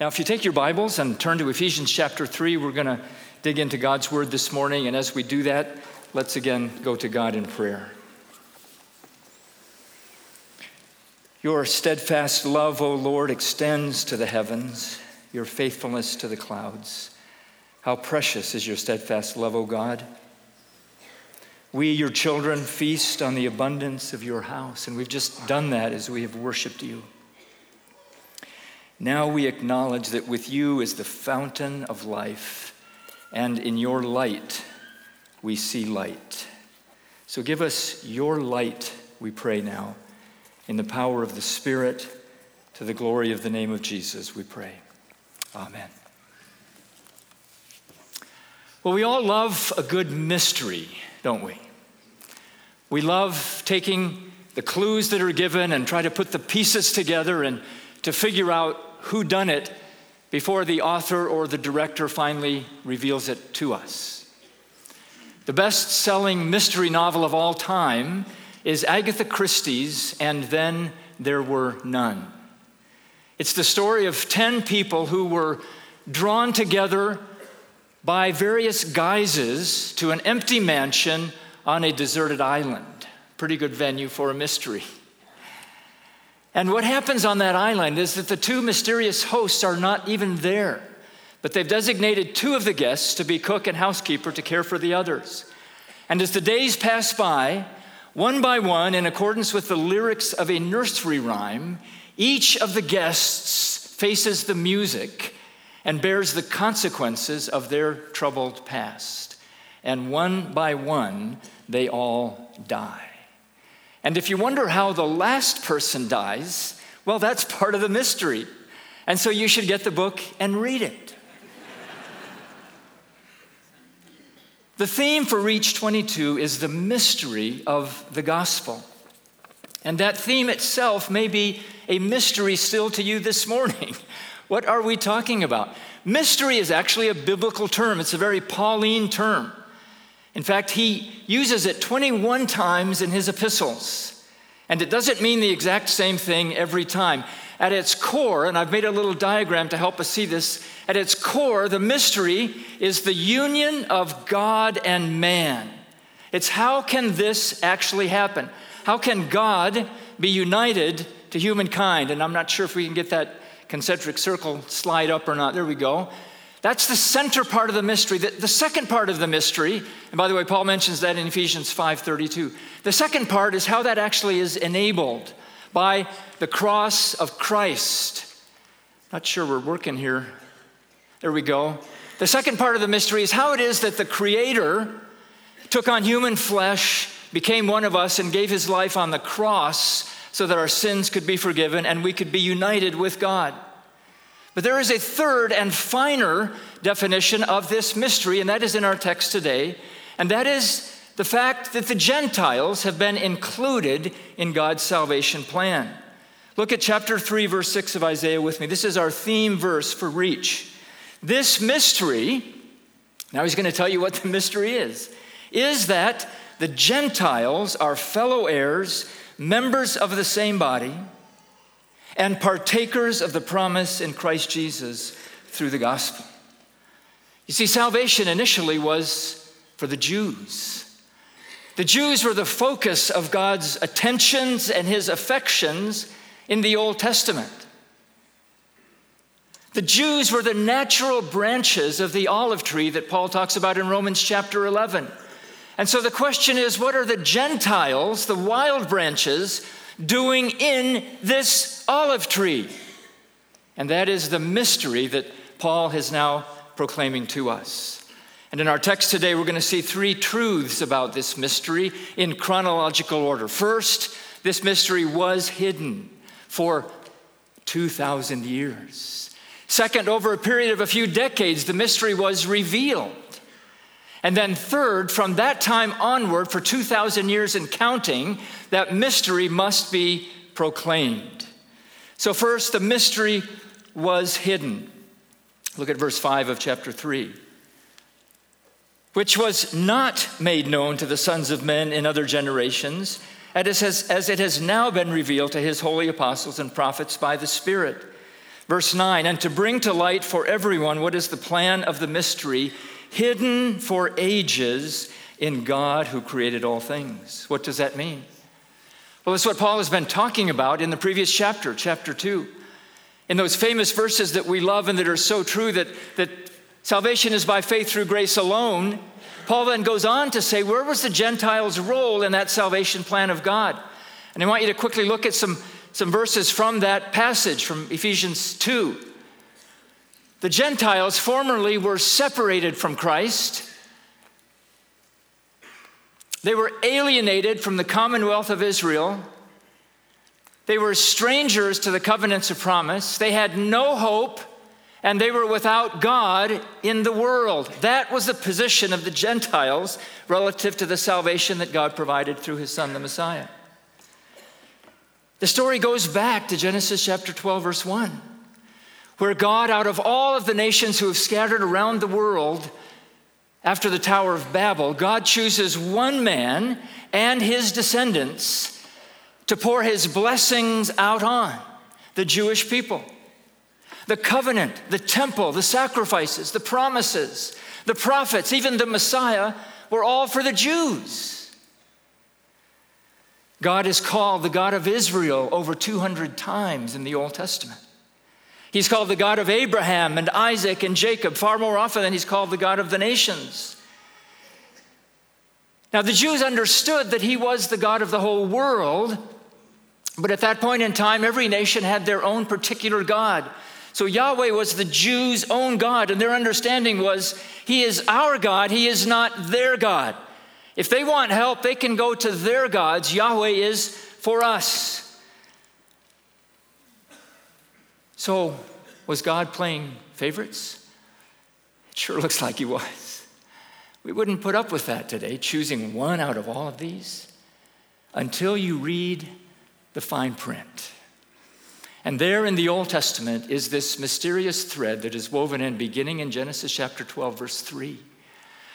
Now, if you take your Bibles and turn to Ephesians chapter 3, we're going to dig into God's Word this morning. And as we do that, let's again go to God in prayer. Your steadfast love, O Lord, extends to the heavens, your faithfulness to the clouds. How precious is your steadfast love, O God. We, your children, feast on the abundance of your house, and we've just done that as we have worshiped you. Now we acknowledge that with you is the fountain of life, and in your light we see light. So give us your light, we pray now, in the power of the Spirit, to the glory of the name of Jesus, we pray. Amen. Well, we all love a good mystery, don't we? We love taking the clues that are given and try to put the pieces together and to figure out who done it before the author or the director finally reveals it to us. The best-selling mystery novel of all time is Agatha Christie's And Then There Were None. It's the story of 10 people who were drawn together by various guises to an empty mansion on a deserted island. Pretty good venue for a mystery. And what happens on that island is that the two mysterious hosts are not even there, but they've designated two of the guests to be cook and housekeeper to care for the others. And as the days pass by, one by one, in accordance with the lyrics of a nursery rhyme, each of the guests faces the music and bears the consequences of their troubled past. And one by one, they all die. And if you wonder how the last person dies, well, that's part of the mystery. And so you should get the book and read it. the theme for Reach 22 is the mystery of the gospel. And that theme itself may be a mystery still to you this morning. What are we talking about? Mystery is actually a biblical term, it's a very Pauline term. In fact, he uses it 21 times in his epistles. And it doesn't mean the exact same thing every time. At its core, and I've made a little diagram to help us see this, at its core, the mystery is the union of God and man. It's how can this actually happen? How can God be united to humankind? And I'm not sure if we can get that concentric circle slide up or not. There we go. That's the center part of the mystery. The, the, second part of the mystery, and by the way, Paul mentions that in Ephesians 5:32. The second part is how that actually is enabled by the cross of Christ. Not sure we're working here. There we go. The second part of the mystery is how it is that the Creator took on human flesh, became one of us, and gave his life on the cross so that our sins could be forgiven and we could be united with God. But there is a third and finer definition of this mystery, and that is in our text today, and that is the fact that the Gentiles have been included in God's salvation plan. Look at chapter 3, verse 6 of Isaiah with me. This is our theme verse for Reach. This mystery, now he's going to tell you what the mystery is, is that the Gentiles are fellow heirs, members of the same body and partakers of the promise in Christ Jesus through the gospel. You see, salvation initially was for the Jews. The Jews were the focus of God's attentions and his affections in the Old Testament. The Jews were the natural branches of the olive tree that Paul talks about in Romans chapter 11. And so the question is what are the Gentiles, the wild branches, doing in this olive tree? And that is the mystery that Paul is now proclaiming to us. And in our text today, we're going to see three truths about this mystery in chronological order. First, this mystery was hidden for 2,000 years. Second, over a period of a few decades, the mystery was revealed. And then, third, from that time onward, for 2,000 years and counting, that mystery must be proclaimed. So, first, the mystery was hidden. Look at verse 5 of chapter 3. Which was not made known to the sons of men in other generations, as it has now been revealed to his holy apostles and prophets by the Spirit. Verse 9, and to bring to light for everyone what is the plan of the mystery hidden for ages in God who created all things. What does that mean? Well, it's what Paul has been talking about in the previous chapter, chapter 2. In those famous verses that we love and that are so true that, that salvation is by faith through grace alone, Paul then goes on to say, where was the Gentiles' role in that salvation plan of God? And I want you to quickly look at some, some verses from that passage from Ephesians 2. The Gentiles formerly were separated from Christ. They were alienated from the commonwealth of Israel. They were strangers to the covenants of promise. They had no hope, and they were without God in the world. That was the position of the Gentiles relative to the salvation that God provided through his Son, the Messiah. The story goes back to Genesis chapter 12, verse 1, where God, out of all of the nations who have scattered around the world after the Tower of Babel, God chooses one man and his descendants to pour his blessings out on the Jewish people. The covenant, the temple, the sacrifices, the promises, the prophets, even the Messiah were all for the Jews. God is called the God of Israel over 200 times in the Old Testament. He's called the God of Abraham and Isaac and Jacob far more often than he's called the God of the nations. Now, the Jews understood that he was the God of the whole world, but at that point in time, every nation had their own particular God. So Yahweh was the Jews' own God, and their understanding was He is our God, He is not their God. If they want help, they can go to their gods. Yahweh is for us. So, was God playing favorites? It sure looks like He was. We wouldn't put up with that today, choosing one out of all of these, until you read the fine print. And there in the Old Testament is this mysterious thread that is woven in beginning in Genesis chapter 12, verse 3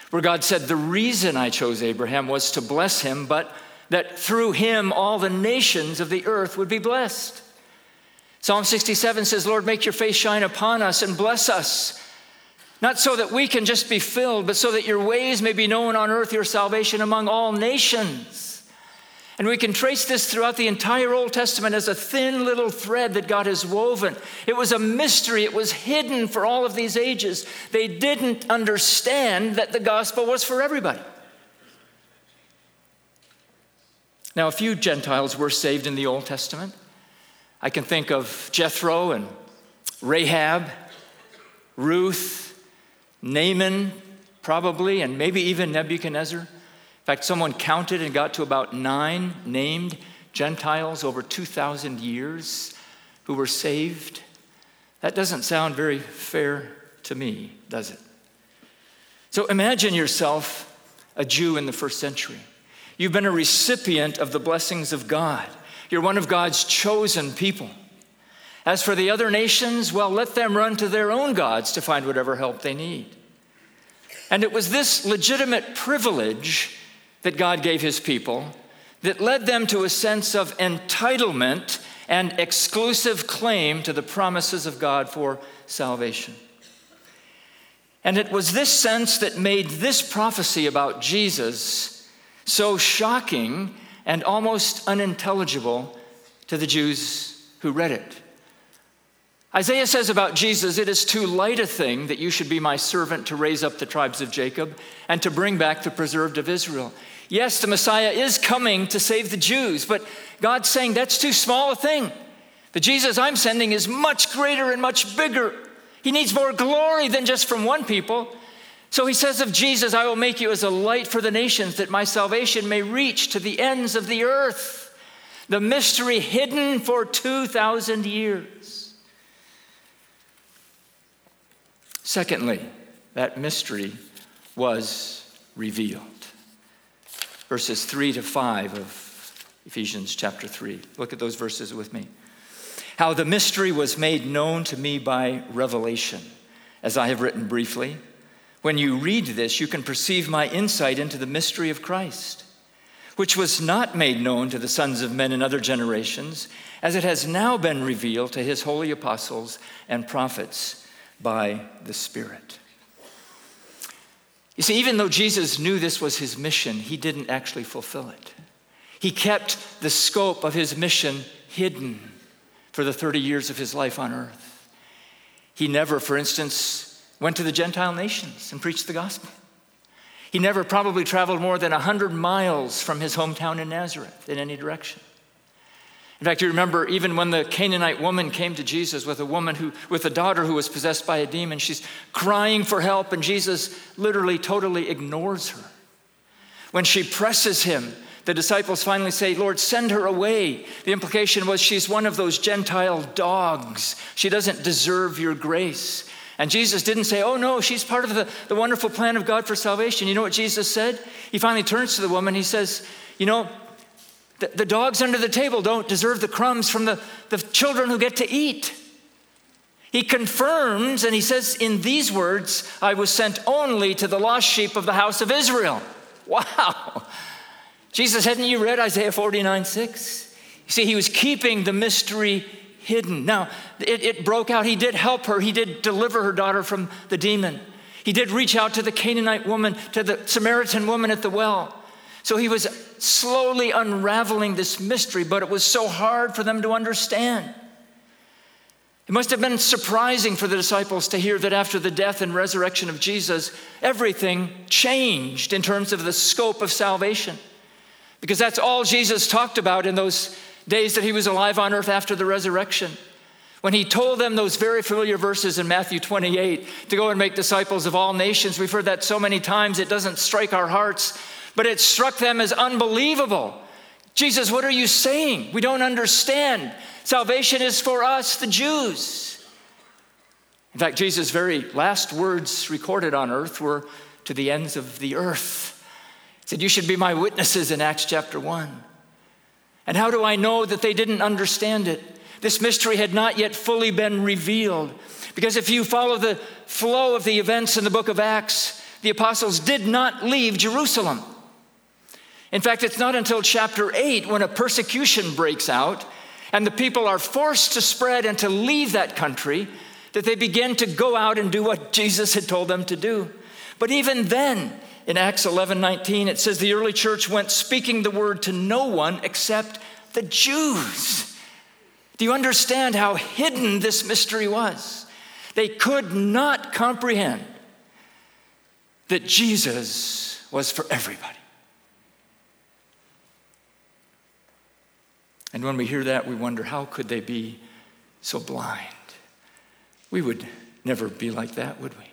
where God said, The reason I chose Abraham was to bless him, but that through him all the nations of the earth would be blessed. Psalm 67 says, Lord, make your face shine upon us and bless us. Not so that we can just be filled, but so that your ways may be known on earth, your salvation among all nations. And we can trace this throughout the entire Old Testament as a thin little thread that God has woven. It was a mystery, it was hidden for all of these ages. They didn't understand that the gospel was for everybody. Now, a few Gentiles were saved in the Old Testament. I can think of Jethro and Rahab, Ruth, Naaman, probably, and maybe even Nebuchadnezzar In fact, someone counted and got to about nine named Gentiles over 2,000 years who were saved. That doesn't sound very fair to me, does it? So imagine yourself a Jew in the first century. You've been a recipient of the blessings of God. You're one of God's chosen people. As for the other nations, well, let them run to their own gods to find whatever help they need. And it was this legitimate privilege that God gave his people that led them to a sense of entitlement and exclusive claim to the promises of God for salvation. And it was this sense that made this prophecy about Jesus so shocking and almost unintelligible to the Jews who read it. Isaiah says about Jesus, It is too light a thing that you should be my servant to raise up the tribes of Jacob and to bring back the preserved of Israel. Yes, the Messiah is coming to save the Jews, but God's saying that's too small a thing. The Jesus I'm sending is much greater and much bigger. He needs more glory than just from one people. So he says of Jesus, I will make you as a light for the nations, that my salvation may reach to the ends of the earth. The mystery hidden for 2,000 years. Secondly, that mystery was revealed. Verses 3 to 5 of Ephesians chapter 3. Look at those verses with me. How the mystery was made known to me by revelation, as I have written briefly. When you read this, you can perceive my insight into the mystery of Christ which was not made known to the sons of men in other generations, as it has now been revealed to his holy apostles and prophets by the Spirit. You see, even though Jesus knew this was his mission, he didn't actually fulfill it. He kept the scope of his mission hidden for the 30 years of his life on earth. He never, for instance, went to the Gentile nations and preached the gospel. He never probably traveled more than 100 miles from his hometown in Nazareth in any direction. In fact, you remember even when the Canaanite woman came to Jesus with a woman who, with a daughter who was possessed by a demon, she's crying for help, and Jesus literally totally ignores her. When she presses him, the disciples finally say, Lord, send her away. The implication was she's one of those Gentile dogs. She doesn't deserve your grace. And Jesus didn't say, Oh, no, she's part of the, the wonderful plan of God for salvation. You know what Jesus said? He finally turns to the woman. He says, You know, the, the dogs under the table don't deserve the crumbs from the, the children who get to eat. He confirms and he says, In these words, I was sent only to the lost sheep of the house of Israel. Wow. Jesus, hadn't you read Isaiah 49 6? You see, he was keeping the mystery hidden. Now, it, it broke out. He did help her, he did deliver her daughter from the demon. He did reach out to the Canaanite woman, to the Samaritan woman at the well. So he was slowly unraveling this mystery, but it was so hard for them to understand. It must have been surprising for the disciples to hear that after the death and resurrection of Jesus, everything changed in terms of the scope of salvation. Because that's all Jesus talked about in those days that he was alive on earth after the resurrection. When he told them those very familiar verses in Matthew 28 to go and make disciples of all nations, we've heard that so many times it doesn't strike our hearts, but it struck them as unbelievable. Jesus, what are you saying? We don't understand. Salvation is for us, the Jews. In fact, Jesus' very last words recorded on earth were to the ends of the earth. He said, You should be my witnesses in Acts chapter 1. And how do I know that they didn't understand it? This mystery had not yet fully been revealed. Because if you follow the flow of the events in the book of Acts, the apostles did not leave Jerusalem. In fact, it's not until chapter 8 when a persecution breaks out and the people are forced to spread and to leave that country that they begin to go out and do what Jesus had told them to do. But even then, in Acts 11 19, it says the early church went speaking the word to no one except the Jews. Do you understand how hidden this mystery was? They could not comprehend that Jesus was for everybody. And when we hear that, we wonder how could they be so blind? We would never be like that, would we?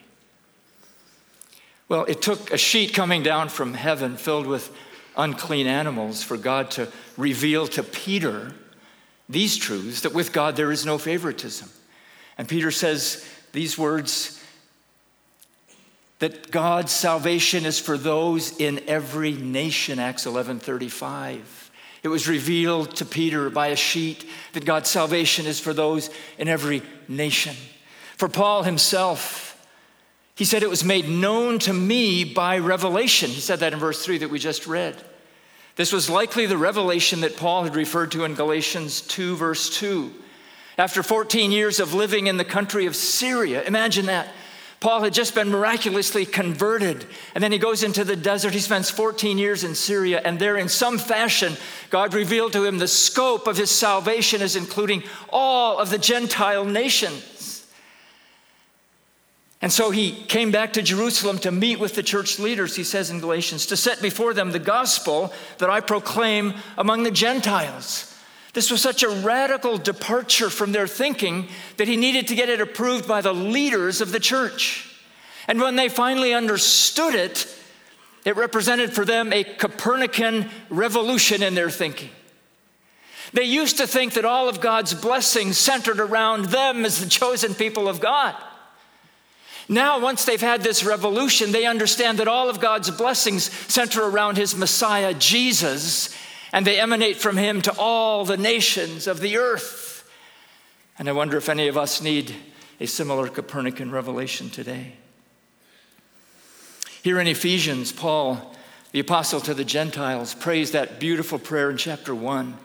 Well, it took a sheet coming down from heaven filled with unclean animals for God to reveal to Peter these truths that with God there is no favoritism. And Peter says these words that God's salvation is for those in every nation, Acts 11 35. It was revealed to Peter by a sheet that God's salvation is for those in every nation. For Paul himself, he said, It was made known to me by revelation. He said that in verse 3 that we just read. This was likely the revelation that Paul had referred to in Galatians 2, verse 2. After 14 years of living in the country of Syria, imagine that. Paul had just been miraculously converted, and then he goes into the desert. He spends 14 years in Syria, and there, in some fashion, God revealed to him the scope of his salvation as including all of the Gentile nations. And so he came back to Jerusalem to meet with the church leaders, he says in Galatians, to set before them the gospel that I proclaim among the Gentiles. This was such a radical departure from their thinking that he needed to get it approved by the leaders of the church. And when they finally understood it, it represented for them a Copernican revolution in their thinking. They used to think that all of God's blessings centered around them as the chosen people of God. Now, once they've had this revolution, they understand that all of God's blessings center around his Messiah, Jesus, and they emanate from him to all the nations of the earth. And I wonder if any of us need a similar Copernican revelation today. Here in Ephesians, Paul The apostle to the Gentiles prays that beautiful prayer in chapter 1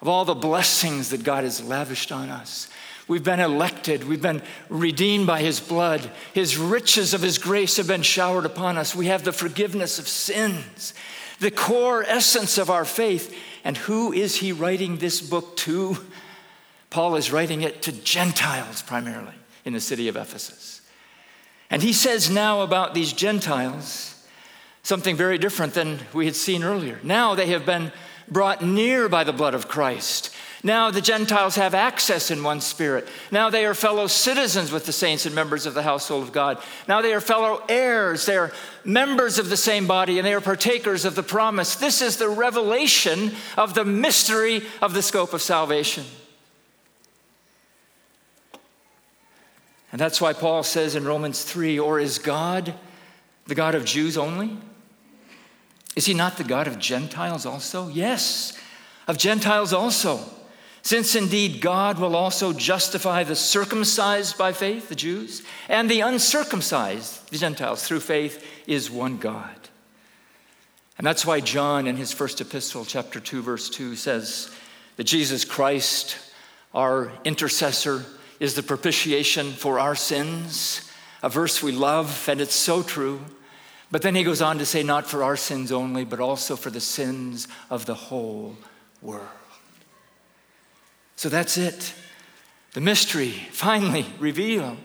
of all the blessings that God has lavished on us. We've been elected. We've been redeemed by His blood. His riches of His grace have been showered upon us. We have the forgiveness of sins, the core essence of our faith. And who is He writing this book to? Paul is writing it to Gentiles primarily in the city of Ephesus. And he says now about these Gentiles something very different than we had seen earlier. Now they have been brought near by the blood of Christ. Now the Gentiles have access in one spirit. Now they are fellow citizens with the saints and members of the household of God. Now they are fellow heirs. They are members of the same body and they are partakers of the promise. This is the revelation of the mystery of the scope of salvation. And that's why Paul says in Romans 3 or is God the God of Jews only? Is he not the God of Gentiles also? Yes, of Gentiles also. Since indeed God will also justify the circumcised by faith, the Jews, and the uncircumcised, the Gentiles, through faith, is one God. And that's why John, in his first epistle, chapter 2, verse 2, says that Jesus Christ, our intercessor, is the propitiation for our sins, a verse we love, and it's so true. But then he goes on to say, not for our sins only, but also for the sins of the whole world. So that's it. The mystery finally revealed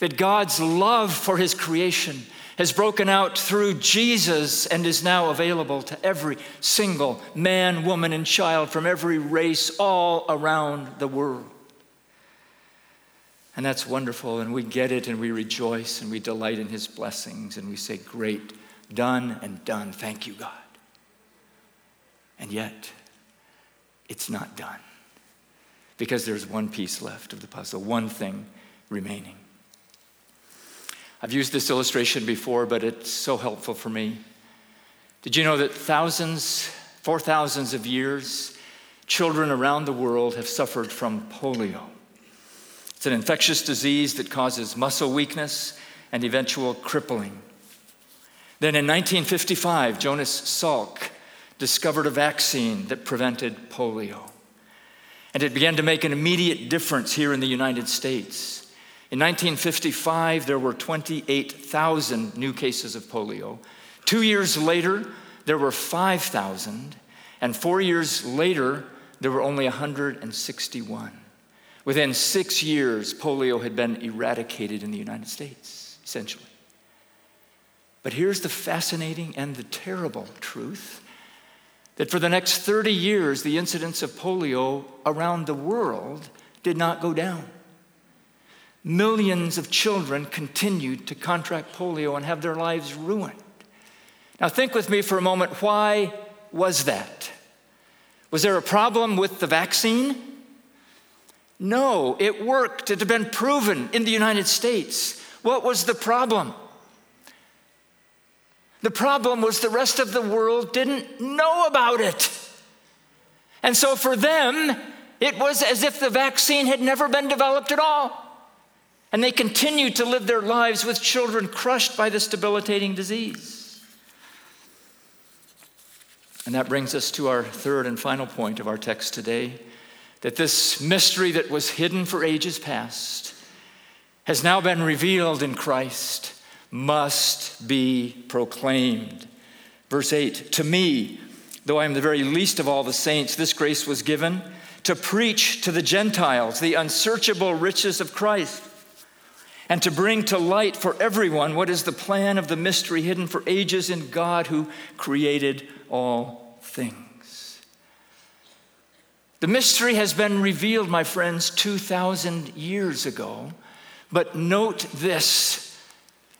that God's love for his creation has broken out through Jesus and is now available to every single man, woman, and child from every race all around the world. And that's wonderful, and we get it, and we rejoice, and we delight in His blessings, and we say, Great, done and done. Thank you, God. And yet, it's not done because there's one piece left of the puzzle, one thing remaining. I've used this illustration before, but it's so helpful for me. Did you know that thousands, for thousands of years, children around the world have suffered from polio? It's an infectious disease that causes muscle weakness and eventual crippling. Then in 1955, Jonas Salk discovered a vaccine that prevented polio. And it began to make an immediate difference here in the United States. In 1955, there were 28,000 new cases of polio. Two years later, there were 5,000. And four years later, there were only 161. Within six years, polio had been eradicated in the United States, essentially. But here's the fascinating and the terrible truth that for the next 30 years, the incidence of polio around the world did not go down. Millions of children continued to contract polio and have their lives ruined. Now, think with me for a moment why was that? Was there a problem with the vaccine? No, it worked. It had been proven in the United States. What was the problem? The problem was the rest of the world didn't know about it. And so for them, it was as if the vaccine had never been developed at all. And they continued to live their lives with children crushed by this debilitating disease. And that brings us to our third and final point of our text today that this mystery that was hidden for ages past has now been revealed in Christ must be proclaimed. Verse 8 To me, though I am the very least of all the saints, this grace was given to preach to the Gentiles the unsearchable riches of Christ and to bring to light for everyone what is the plan of the mystery hidden for ages in God who created all things. The mystery has been revealed, my friends, 2,000 years ago. But note this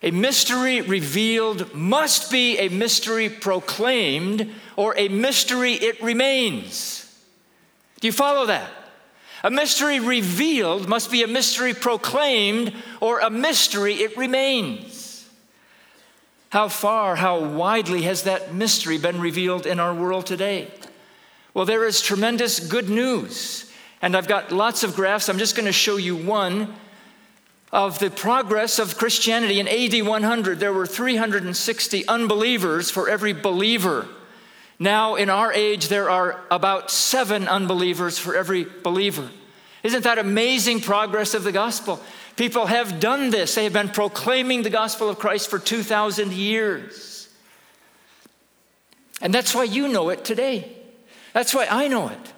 a mystery revealed must be a mystery proclaimed, or a mystery it remains. Do you follow that? A mystery revealed must be a mystery proclaimed, or a mystery it remains. How far, how widely has that mystery been revealed in our world today? Well, there is tremendous good news. And I've got lots of graphs. I'm just going to show you one. Of the progress of Christianity. In AD 100, there were 360 unbelievers for every believer. Now, in our age, there are about seven unbelievers for every believer. Isn't that amazing progress of the gospel? People have done this. They have been proclaiming the gospel of Christ for 2,000 years. And that's why you know it today. That's why I know it.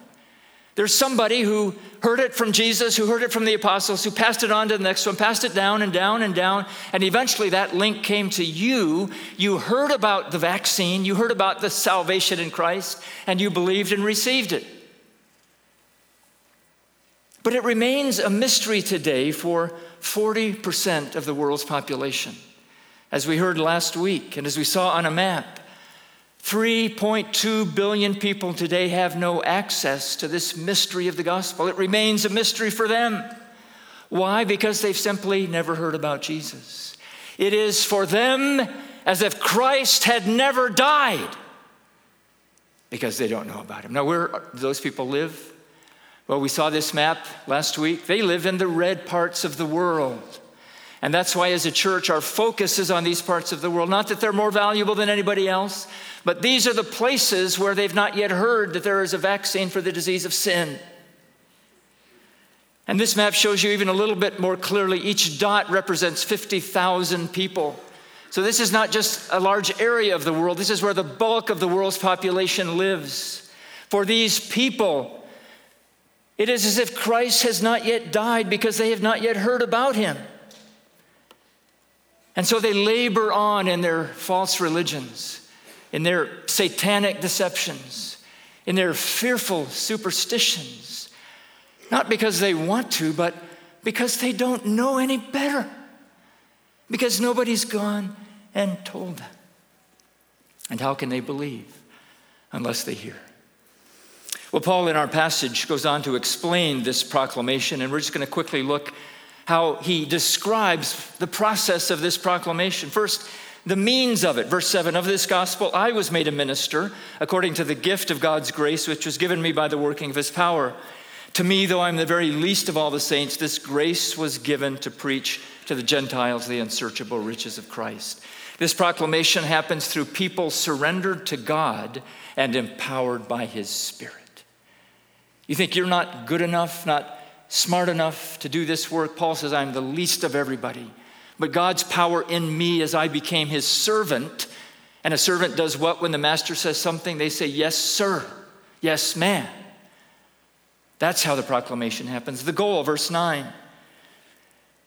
There's somebody who heard it from Jesus, who heard it from the apostles, who passed it on to the next one, passed it down and down and down, and eventually that link came to you. You heard about the vaccine, you heard about the salvation in Christ, and you believed and received it. But it remains a mystery today for 40% of the world's population. As we heard last week, and as we saw on a map, 3.2 billion people today have no access to this mystery of the gospel. It remains a mystery for them. Why? Because they've simply never heard about Jesus. It is for them as if Christ had never died because they don't know about him. Now, where do those people live? Well, we saw this map last week. They live in the red parts of the world. And that's why, as a church, our focus is on these parts of the world. Not that they're more valuable than anybody else, but these are the places where they've not yet heard that there is a vaccine for the disease of sin. And this map shows you even a little bit more clearly. Each dot represents 50,000 people. So, this is not just a large area of the world, this is where the bulk of the world's population lives. For these people, it is as if Christ has not yet died because they have not yet heard about him. And so they labor on in their false religions, in their satanic deceptions, in their fearful superstitions, not because they want to, but because they don't know any better, because nobody's gone and told them. And how can they believe unless they hear? Well, Paul in our passage goes on to explain this proclamation, and we're just going to quickly look how he describes the process of this proclamation. First, the means of it. Verse 7 Of this gospel I was made a minister according to the gift of God's grace, which was given me by the working of his power. To me, though I'm the very least of all the saints, this grace was given to preach to the Gentiles the unsearchable riches of Christ. This proclamation happens through people surrendered to God and empowered by his Spirit. You think you're not good enough, not smart enough to do this work. Paul says, I'm the least of everybody. But God's power in me as I became his servant. And a servant does what when the master says something? They say, Yes, sir. Yes, ma'am. That's how the proclamation happens. The goal, verse 9.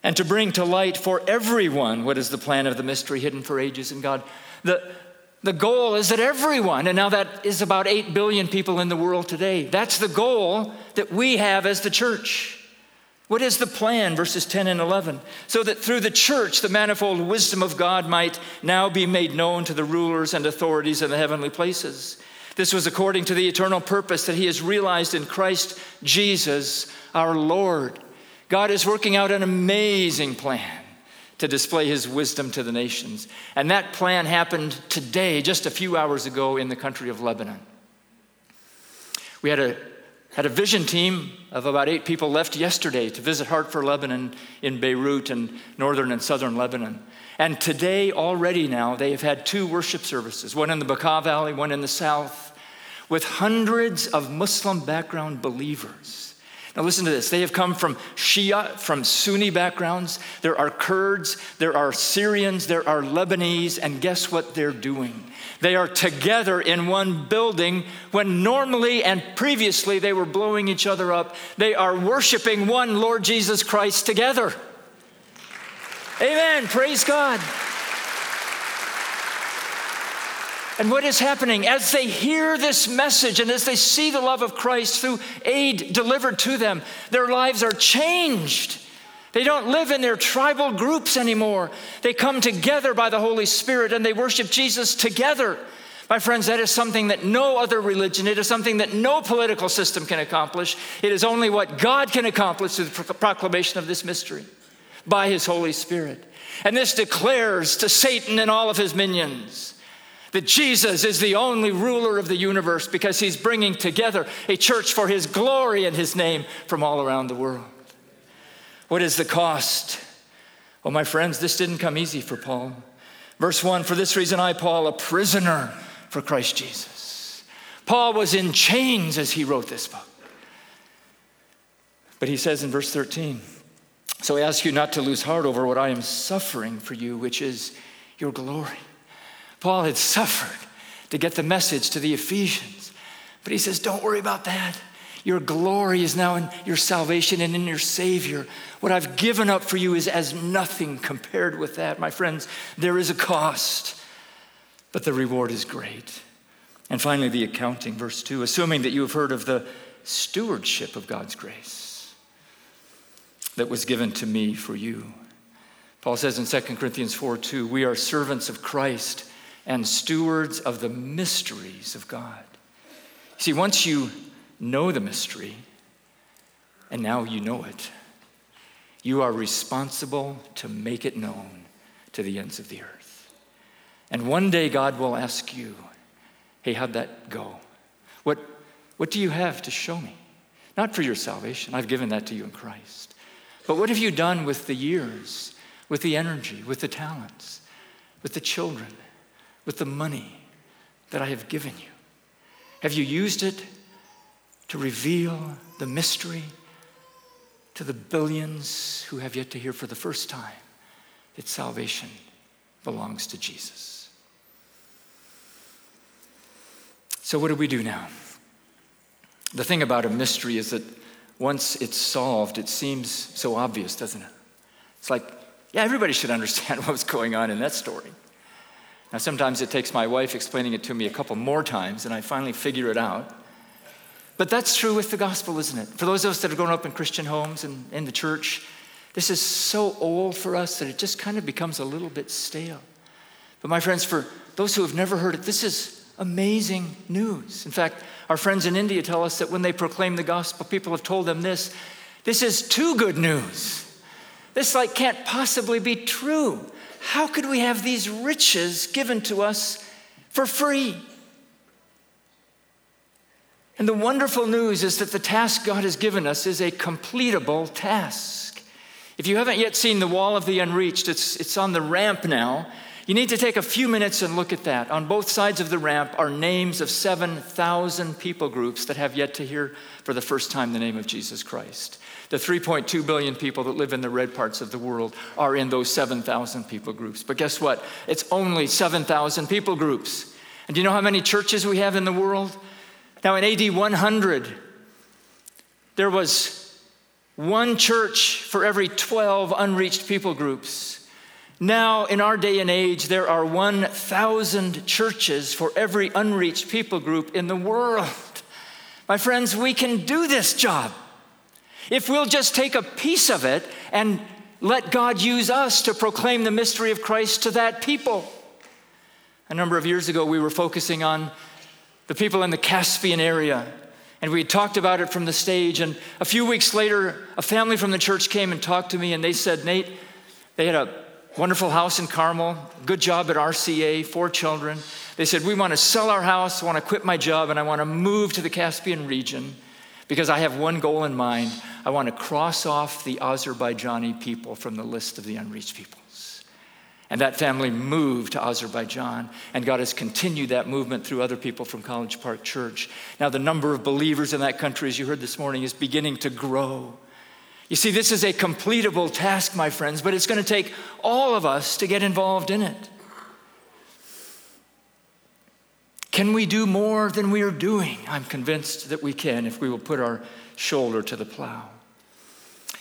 And to bring to light for everyone what is the plan of the mystery hidden for ages in God. The, the goal is that everyone, and now that is about 8 billion people in the world today, that's the goal that we have as the church. What is the plan? Verses 10 and 11. So that through the church, the manifold wisdom of God might now be made known to the rulers and authorities in the heavenly places. This was according to the eternal purpose that He has realized in Christ Jesus our Lord. God is working out an amazing plan to display his wisdom to the nations. And that plan happened today, just a few hours ago, in the country of Lebanon. We had a, had a vision team of about eight people left yesterday to visit Heart for Lebanon in Beirut and northern and southern Lebanon. And today, already now, they have had two worship services one in the Bekaa Valley, one in the south, with hundreds of Muslim background believers now, listen to this. They have come from Shia, from Sunni backgrounds. There are Kurds, there are Syrians, there are Lebanese, and guess what they're doing? They are together in one building when normally and previously they were blowing each other up. They are worshiping one Lord Jesus Christ together. Amen. Praise God. And what is happening as they hear this message and as they see the love of Christ through aid delivered to them, their lives are changed. They don't live in their tribal groups anymore. They come together by the Holy Spirit and they worship Jesus together. My friends, that is something that no other religion, it is something that no political system can accomplish. It is only what God can accomplish through the proclamation of this mystery by His Holy Spirit. And this declares to Satan and all of his minions that Jesus is the only ruler of the universe because he's bringing together a church for his glory and his name from all around the world. What is the cost? Well, my friends, this didn't come easy for Paul. Verse 1 For this reason, I, Paul, a prisoner for Christ Jesus. Paul was in chains as he wrote this book. But he says in verse 13, So I ask you not to lose heart over what I am suffering for you, which is your glory. Paul had suffered to get the message to the Ephesians. But he says, Don't worry about that. Your glory is now in your salvation and in your Savior. What I've given up for you is as nothing compared with that. My friends, there is a cost, but the reward is great. And finally, the accounting, verse 2 assuming that you have heard of the stewardship of God's grace that was given to me for you. Paul says in 2 Corinthians 4 2, we are servants of Christ and stewards of the mysteries of God. See, once you know the mystery, and now you know it, you are responsible to make it known to the ends of the earth. And one day God will ask you, hey, how'd that go? What, what do you have to show me? Not for your salvation, I've given that to you in Christ. But what have you done with the years, with the energy, with the talents, with the children, with the money that I have given you? Have you used it to reveal the mystery to the billions who have yet to hear for the first time that salvation belongs to Jesus? So, what do we do now? The thing about a mystery is that once it's solved, it seems so obvious, doesn't it? It's like, yeah, everybody should understand what was going on in that story. Now, sometimes it takes my wife explaining it to me a couple more times, and I finally figure it out. But that's true with the gospel, isn't it? For those of us that have grown up in Christian homes and in the church, this is so old for us that it just kind of becomes a little bit stale. But, my friends, for those who have never heard it, this is amazing news. In fact, our friends in India tell us that when they proclaim the gospel, people have told them this this is too good news. This like can't possibly be true. How could we have these riches given to us for free? And the wonderful news is that the task God has given us is a completable task. If you haven't yet seen the wall of the unreached, it's, it's on the ramp now. You need to take a few minutes and look at that. On both sides of the ramp are names of 7,000 people groups that have yet to hear for the first time the name of Jesus Christ. The 3.2 billion people that live in the red parts of the world are in those 7,000 people groups. But guess what? It's only 7,000 people groups. And do you know how many churches we have in the world? Now, in AD 100, there was one church for every 12 unreached people groups. Now, in our day and age, there are 1,000 churches for every unreached people group in the world. My friends, we can do this job. If we'll just take a piece of it and let God use us to proclaim the mystery of Christ to that people. A number of years ago, we were focusing on the people in the Caspian area, and we had talked about it from the stage. And a few weeks later, a family from the church came and talked to me, and they said, Nate, they had a wonderful house in Carmel, good job at RCA, four children. They said, We want to sell our house, I want to quit my job, and I want to move to the Caspian region because I have one goal in mind. I want to cross off the Azerbaijani people from the list of the unreached peoples. And that family moved to Azerbaijan, and God has continued that movement through other people from College Park Church. Now, the number of believers in that country, as you heard this morning, is beginning to grow. You see, this is a completable task, my friends, but it's going to take all of us to get involved in it. Can we do more than we are doing? I'm convinced that we can if we will put our shoulder to the plow.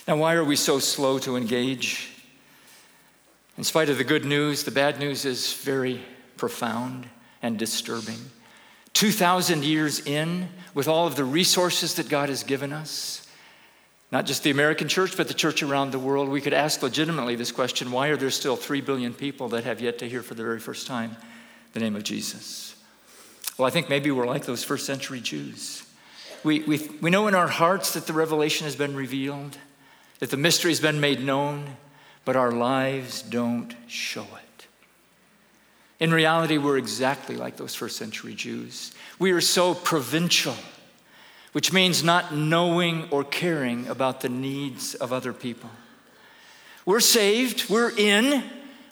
Now, why are we so slow to engage? In spite of the good news, the bad news is very profound and disturbing. 2,000 years in, with all of the resources that God has given us, not just the American church, but the church around the world, we could ask legitimately this question why are there still 3 billion people that have yet to hear for the very first time the name of Jesus? Well, I think maybe we're like those first century Jews. We, we, we know in our hearts that the revelation has been revealed, that the mystery has been made known, but our lives don't show it. In reality, we're exactly like those first century Jews. We are so provincial which means not knowing or caring about the needs of other people. We're saved, we're in,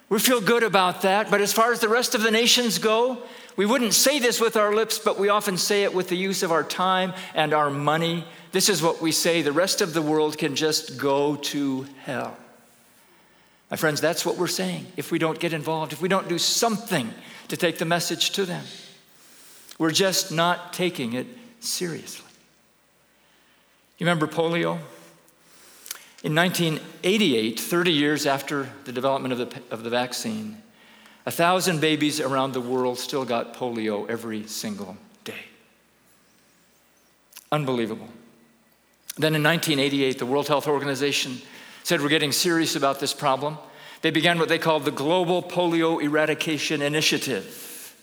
we feel good about that. But as far as the rest of the nations go, we wouldn't say this with our lips, but we often say it with the use of our time and our money. This is what we say the rest of the world can just go to hell. My friends, that's what we're saying if we don't get involved, if we don't do something to take the message to them. We're just not taking it seriously. You remember polio? In 1988, 30 years after the development of the, of the vaccine, a thousand babies around the world still got polio every single day. Unbelievable. Then in 1988, the World Health Organization said, We're getting serious about this problem. They began what they called the Global Polio Eradication Initiative.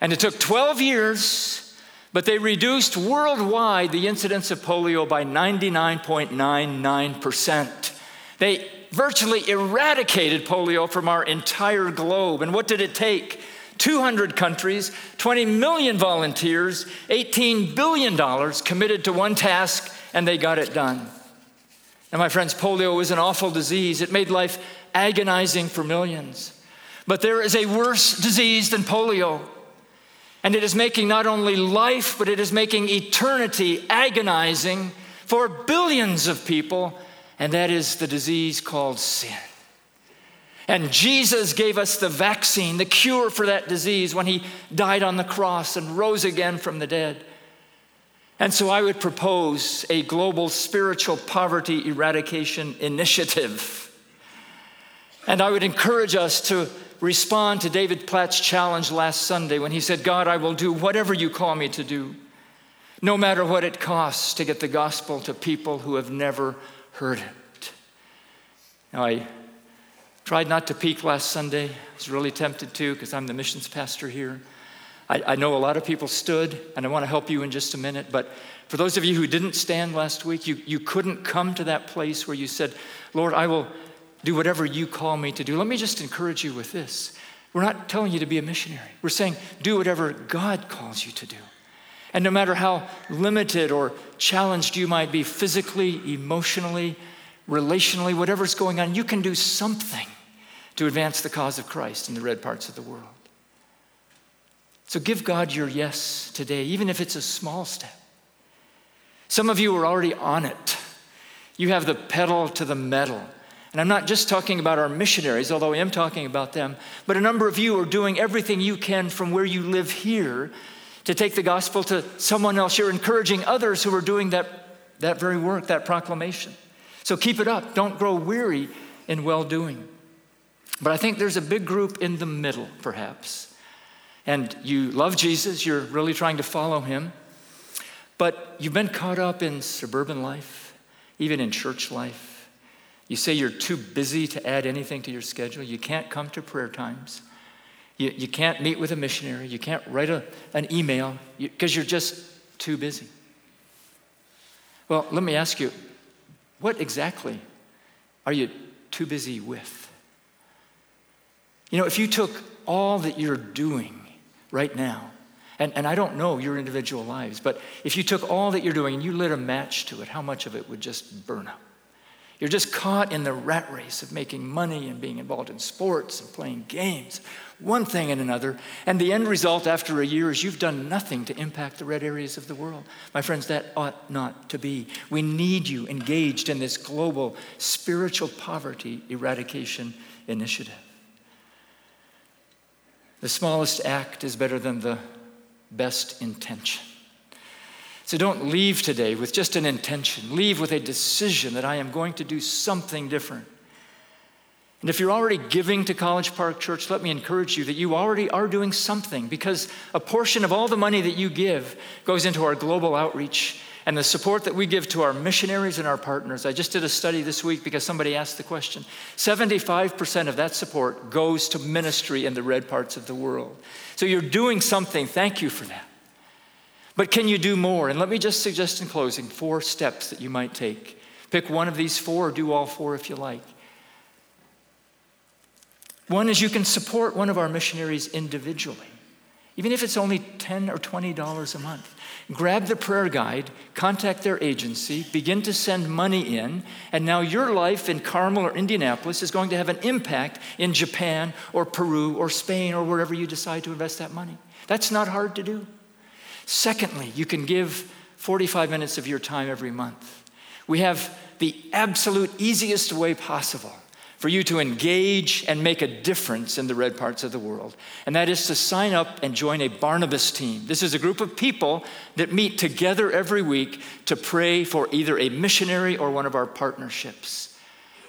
And it took 12 years, but they reduced worldwide the incidence of polio by 99.99%. They virtually eradicated polio from our entire globe. And what did it take? 200 countries, 20 million volunteers, $18 billion committed to one task, and they got it done. And my friends, polio is an awful disease. It made life agonizing for millions. But there is a worse disease than polio. And it is making not only life, but it is making eternity agonizing for billions of people. And that is the disease called sin. And Jesus gave us the vaccine, the cure for that disease when he died on the cross and rose again from the dead. And so I would propose a global spiritual poverty eradication initiative. And I would encourage us to respond to David Platt's challenge last Sunday when he said, God, I will do whatever you call me to do, no matter what it costs to get the gospel to people who have never heard it. Now, I tried not to peek last Sunday. I was really tempted to because I'm the missions pastor here. I, I, know a lot of people stood, and I want to help you in just a minute. But for those of you who didn't stand last week, you, you couldn't come to that place where you said, Lord, I will do whatever you call me to do. Let me just encourage you with this. We're not telling you to be a missionary, we're saying, do whatever God calls you to do. And no matter how limited or challenged you might be physically, emotionally, relationally, whatever's going on, you can do something to advance the cause of Christ in the red parts of the world. So give God your yes today, even if it's a small step. Some of you are already on it. You have the pedal to the metal. And I'm not just talking about our missionaries, although I am talking about them, but a number of you are doing everything you can from where you live here to take the gospel to someone else. You're encouraging others who are doing that, that very work, that proclamation. So keep it up. Don't grow weary in well doing. But I think there's a big group in the middle, perhaps, and you love Jesus, you're really trying to follow him, but you've been caught up in suburban life, even in church life. You say you're too busy to add anything to your schedule. You can't come to prayer times. You, you can't meet with a missionary. You can't write a, an email because you, you're just too busy. Well, let me ask you what exactly are you too busy with? You know, if you took all that you're doing right now. And, and I don't know your individual lives, but if you took all that you're doing and you lit a match to it, how much of it would just burn up? You're just caught in the rat race of making money and being involved in sports and playing games, one thing and another. And the end result after a year is you've done nothing to impact the red areas of the world. My friends, that ought not to be. We need you engaged in this global spiritual poverty eradication initiative. The smallest act is better than the best intention. So don't leave today with just an intention. Leave with a decision that I am going to do something different. And if you're already giving to College Park Church, let me encourage you that you already are doing something because a portion of all the money that you give goes into our global outreach and the support that we give to our missionaries and our partners. I just did a study this week because somebody asked the question 75% of that support goes to ministry in the red parts of the world. So you're doing something. Thank you for that. But can you do more? And let me just suggest in closing four steps that you might take. Pick one of these four or do all four if you like. One is you can support one of our missionaries individually. even if it's only 10 or $20 a month. Grab the prayer guide, contact their agency, begin to send money in, and now your life in Carmel or Indianapolis is going to have an impact in Japan or Peru or Spain or wherever you decide to invest that money. That's not hard to do. Secondly, you can give 45 minutes of your time every month. We have the absolute easiest way possible for you to engage and make a difference in the red parts of the world. And that is to sign up and join a Barnabas team. This is a group of people that meet together every week to pray for either a missionary or one of our partnerships.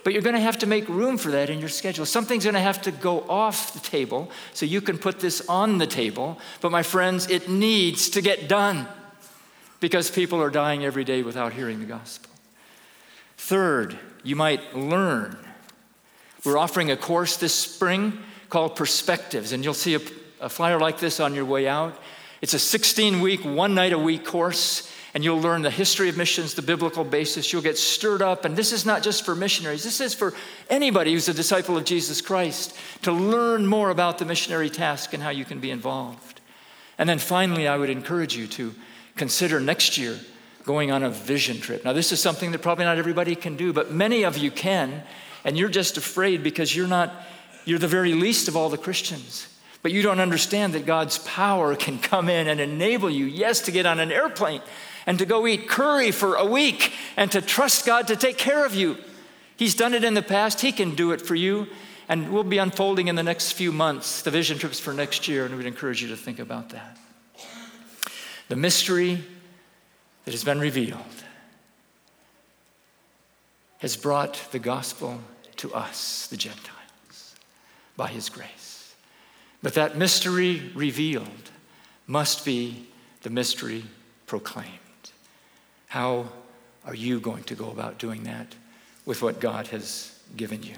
But you're going to have to make room for that in your schedule. Something's going to have to go off the table so you can put this on the table. But my friends, it needs to get done because people are dying every day without hearing the gospel. Third, you might learn we're offering a course this spring called Perspectives, and you'll see a, a flyer like this on your way out. It's a 16 week, one night a week course, and you'll learn the history of missions, the biblical basis. You'll get stirred up, and this is not just for missionaries, this is for anybody who's a disciple of Jesus Christ to learn more about the missionary task and how you can be involved. And then finally, I would encourage you to consider next year going on a vision trip. Now, this is something that probably not everybody can do, but many of you can and you're just afraid because you're not, you're the very least of all the Christians. But you don't understand that God's power can come in and enable you, yes, to get on an airplane and to go eat curry for a week and to trust God to take care of you. He's done it in the past, He can do it for you. And we'll be unfolding in the next few months the vision trips for next year, and we'd encourage you to think about that. The mystery that has been revealed has brought the gospel to us, the Gentiles, by his grace. But that mystery revealed must be the mystery proclaimed. How are you going to go about doing that with what God has given you?